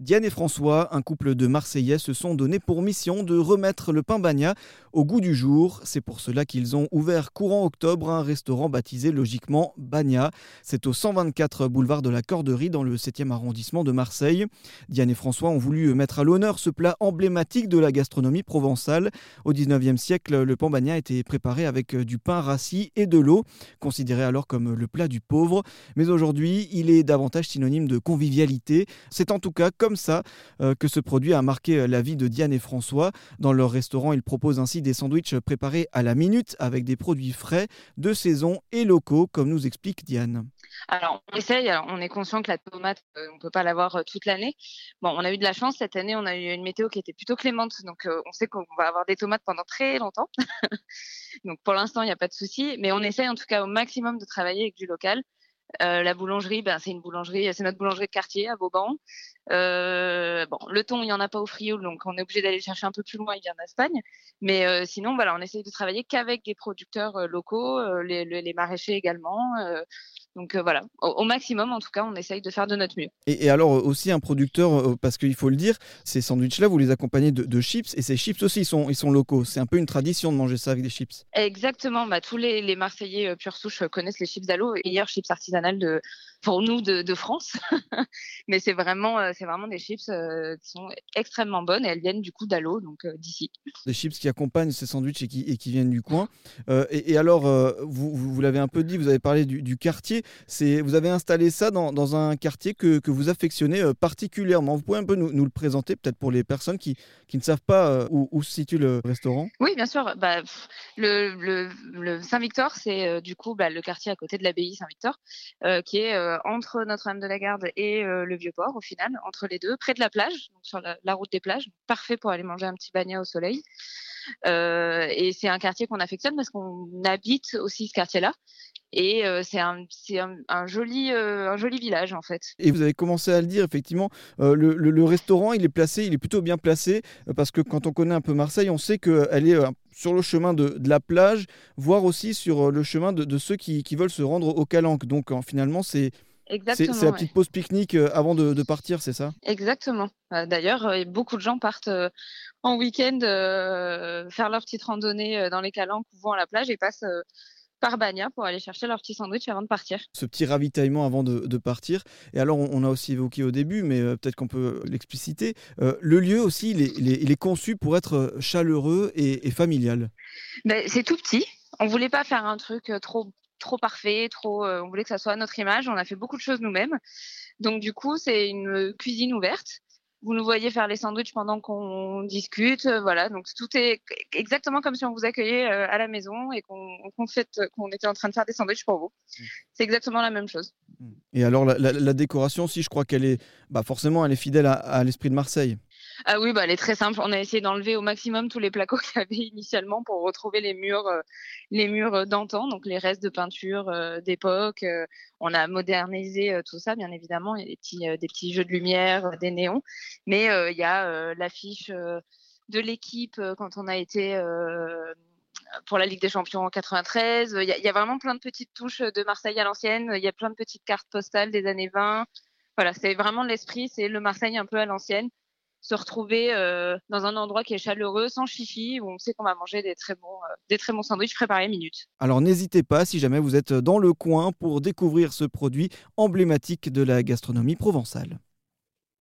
Diane et François, un couple de Marseillais, se sont donnés pour mission de remettre le pain bagna au goût du jour. C'est pour cela qu'ils ont ouvert courant octobre un restaurant baptisé logiquement Bagna. C'est au 124 boulevard de la Corderie dans le 7e arrondissement de Marseille. Diane et François ont voulu mettre à l'honneur ce plat emblématique de la gastronomie provençale. Au 19e siècle, le pain bagna était préparé avec du pain rassis et de l'eau, considéré alors comme le plat du pauvre. Mais aujourd'hui, il est davantage synonyme de convivialité. C'est en tout cas comme ça euh, que ce produit a marqué euh, la vie de Diane et François. Dans leur restaurant, ils proposent ainsi des sandwichs préparés à la minute avec des produits frais, de saison et locaux, comme nous explique Diane. Alors, on essaye. on est conscient que la tomate, euh, on ne peut pas l'avoir toute l'année. Bon, on a eu de la chance. Cette année, on a eu une météo qui était plutôt clémente. Donc, on sait qu'on va avoir des tomates pendant très longtemps. donc, pour l'instant, il n'y a pas de souci. Mais on essaye en tout cas au maximum de travailler avec du local. La boulangerie, ben, c'est une boulangerie, c'est notre boulangerie de quartier à Vauban. Euh, bon, le thon, il n'y en a pas au Frioul, donc on est obligé d'aller chercher un peu plus loin, il vient d'Espagne. Mais euh, sinon, voilà, on essaye de travailler qu'avec des producteurs euh, locaux, les, les, maraîchers également. Donc voilà, au, maximum, en tout cas, on essaye de faire de notre mieux. Et, alors aussi un producteur, parce qu'il faut le dire, ces sandwichs-là, vous les accompagnez de, chips, et ces chips aussi, ils sont, ils sont locaux. C'est un peu une tradition de manger ça avec des chips. Exactement, bah, tous les, les Marseillais pure souche connaissent les chips d'Alo, hier chips artisanales de, pour nous de, de France. Mais c'est vraiment c'est vraiment des chips euh, qui sont extrêmement bonnes et elles viennent du coup d'Allo, donc euh, d'ici. Des chips qui accompagnent ces sandwichs et qui, et qui viennent du coin. Euh, et, alors, vous, vous, l'avez un peu dit, vous avez parlé du, quartier. C'est, vous avez installé ça dans, dans un quartier que, que, vous affectionnez particulièrement. Vous pouvez un peu nous, nous le présenter, peut-être pour les personnes qui, qui ne savent pas où, où, se situe le restaurant? Oui, bien sûr. Bah, le, le, le Saint-Victor, c'est du coup bah, le quartier à côté de l'abbaye Saint-Victor, qui est entre Notre-Dame-de-la-Garde et le Vieux-Port, au final entre les deux, près de la plage, sur la, route des plages, parfait pour aller manger un petit bagnat au soleil. Euh, et c'est un quartier qu'on affectionne parce qu'on habite aussi ce quartier-là. Et euh, c'est un, un, joli, euh, un joli village en fait. Et vous avez commencé à le dire, effectivement, le, restaurant, il est placé, il est plutôt bien placé, parce que quand on connaît un peu Marseille, on sait qu'elle est sur le chemin de, de, la plage, voire aussi sur le chemin de, de ceux qui, qui, veulent se rendre au Calanque. Donc finalement, c'est c'est la petite pause pique-nique euh, avant de, partir, c'est ça? Exactement. Euh, d'ailleurs, euh, beaucoup de gens partent en week-end faire leur petite randonnée dans les calanques ou vont à la plage et passent par Bagna pour aller chercher leur petit sandwich avant de partir. Ce petit ravitaillement avant de, partir. Et alors, on, a aussi évoqué au début, mais peut-être qu'on peut l'expliciter, le lieu aussi, il est, conçu pour être chaleureux et, familial. Ben, c'est tout petit. On voulait pas faire un truc trop trop parfait, trop. Euh, on voulait que ça soit à notre image. On a fait beaucoup de choses nous-mêmes. Donc du coup, c'est une cuisine ouverte. Vous nous voyez faire les sandwichs pendant qu'on discute, euh, voilà. Donc tout est exactement comme si on vous accueillait euh, à la maison et qu'on fait, qu'on était en train de faire des sandwichs pour vous. Mmh. C'est exactement la même chose. Et alors la, décoration, si je crois qu'elle est, bah forcément, elle est fidèle à l'esprit de Marseille. Ah oui, bah, elle est très simple. On a essayé d'enlever au maximum tous les placos qu'il y avait initialement pour retrouver les murs, euh, les murs euh, d'antan, donc les restes de peinture euh, d'époque. on a modernisé tout ça, bien évidemment. Il y a des petits, jeux de lumière, des néons. Mais il y a l'affiche de l'équipe quand on a été pour la Ligue des Champions en 93. Il y, y, a vraiment plein de petites touches de Marseille à l'ancienne. Il y a plein de petites cartes postales des années 20. Voilà, c'est vraiment l'esprit, c'est le Marseille un peu à l'ancienne se retrouver euh, dans un endroit qui est chaleureux, sans chichi, où on sait qu'on va manger des très bons, euh, des très bons sandwichs préparés minutes. Alors n'hésitez pas, si jamais vous êtes dans le coin, pour découvrir ce produit emblématique de la gastronomie provençale.